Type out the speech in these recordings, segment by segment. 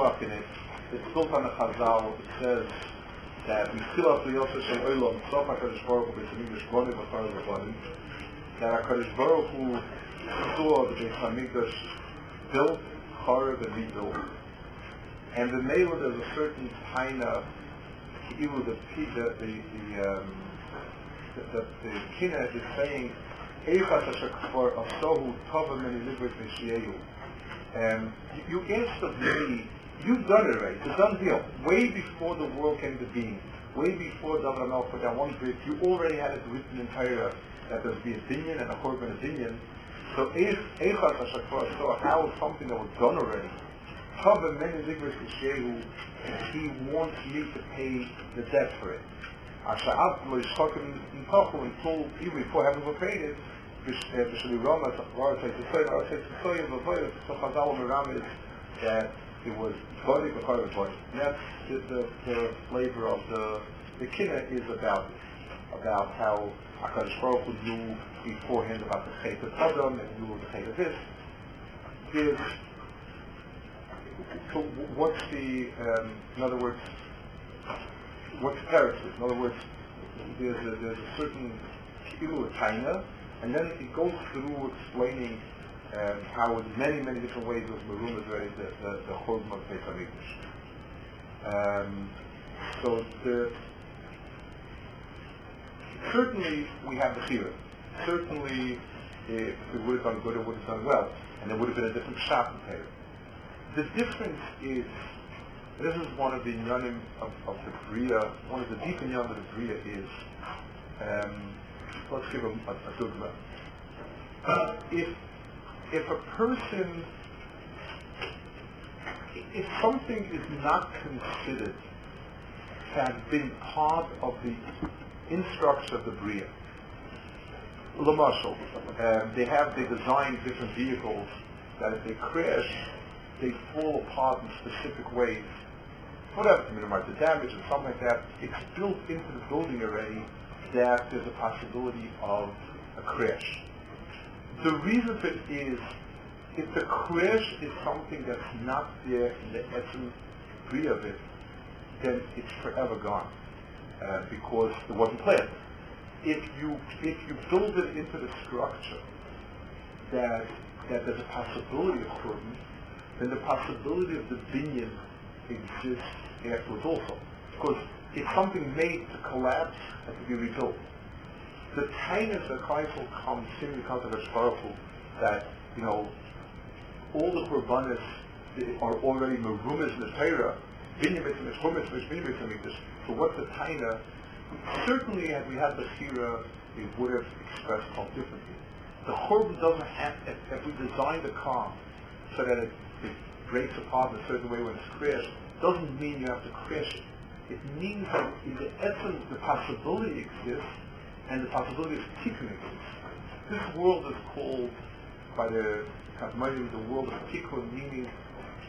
ruach in it. It's built on the Chazal. It says that we still have to Yosef Shem Olam, Sof HaKadosh Baruch Hu, B'Tzimim Yishbonim, B'Char L'Vonim, that HaKadosh Baruch Hu saw the Beis HaMikdash built, Charev, and rebuilt. And the Mela, there's a certain of, even the, the, the, the, um, the, the, the Kina is saying, Eichas HaShakfor Asohu Tova Meni Librit V'Shiehu. Um, you, you me, you've done it already. It's a done deal. Way before the world came to being, way before Amel put down one brick, you already had it written in Torah that there'd be a dinyan and a korban dinyan. So Eichas HaShakfor saw how something that was done already. Tova Meni Librit V'Shiehu, and he wants you to pay the debt for it. Asha'ab lo yishchokim in Pachu until even before having been created, is that it was Body B'char V'voy. That's the, the, the flavor of the, the Kina is about it, about how HaKadosh Baruch Hu knew beforehand about the Chet of Adam and knew the Chet of this. There's, so what's the, um, in other words, what's character? In other words, there's a, there's a certain kilu China, and then it goes through explaining um, how in many, many different ways is already the, the, the Chorban of Beis HaMikdash. Um, so the, certainly we have the Chira. Certainly if it would have done good, it would have done well, and there would have been a different shop in. The difference is this is one of the inyanim of, of the Bria, one of the deep inyanim of the Bria is, um, let's give a, a, a dugma. If, if a person, if something is not considered to have been part of the instruction of the Bria, Lamashal, um, they have, they design different vehicles that if they crash, they fall apart in specific ways whatever, to minimize the damage or something like that, it's built into the building already that there's a possibility of a crash. The reason for it is, if the crash is something that's not there in the essence of it, then it's forever gone uh, because it wasn't planned. If you if you build it into the structure that that there's a possibility of curtain, then the possibility of the binyan exists afterwards also. Because it's something made to collapse and to be rebuilt. The tightness that Kaisel comes simply because of Baruch that, you know, all the Korbanis are already marumas in the Torah, binyamis and chumis, binyamis and So what's the taina? Certainly, had we had the Sira, it would have expressed itself differently. The Churban doesn't have, if, if we design the car so that it, it breaks apart in a certain way when it's crashed, doesn't mean you have to crash it. It means that in the essence the possibility exists and the possibility of tikkun. This world is called by the Kadmainim the world of tikkun, meaning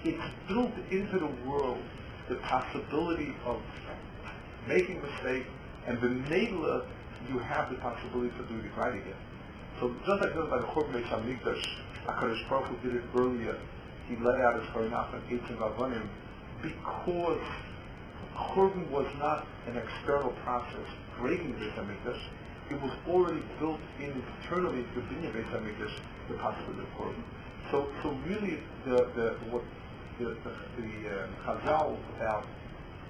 it's built into the world the possibility of making a mistake and the Nela you have the possibility of doing it right again. So just like by the Churban Beis HaMikdash, HaKadosh Baruch Hu did it earlier. He let out his Korinach and Eitzim Avanim because Churban was not an external process breaking the Beis HaMikdash, it was already built in internally the Binyan Beis HaMikdash, the of Churban. So, so really, the, the, what the, the, the um, Chazal about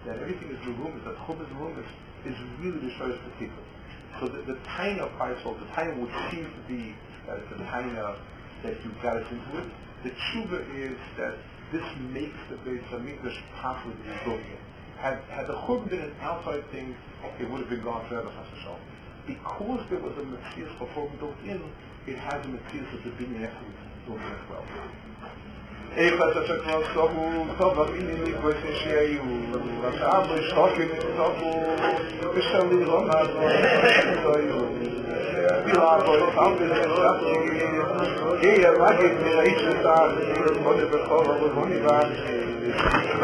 that everything is room is that Churban is room is, is really the Shoyas Petitah. So the, the tiny of the tiny would seem to be it's a tiny that you got us into it. The tshuva is that this makes the Beis Hamikdash possible to be built in. Had, had the Churban been an outside thing, it would have been gone forever, Chas because there was a Matthias performed built in, it has a Matthias for the bin and echo to as well. Eva says a close to who some of in the voice she a you was a boy stalking to talk to you can show me on my door to you Ja, ja, ja, ja, ja, ja, ja,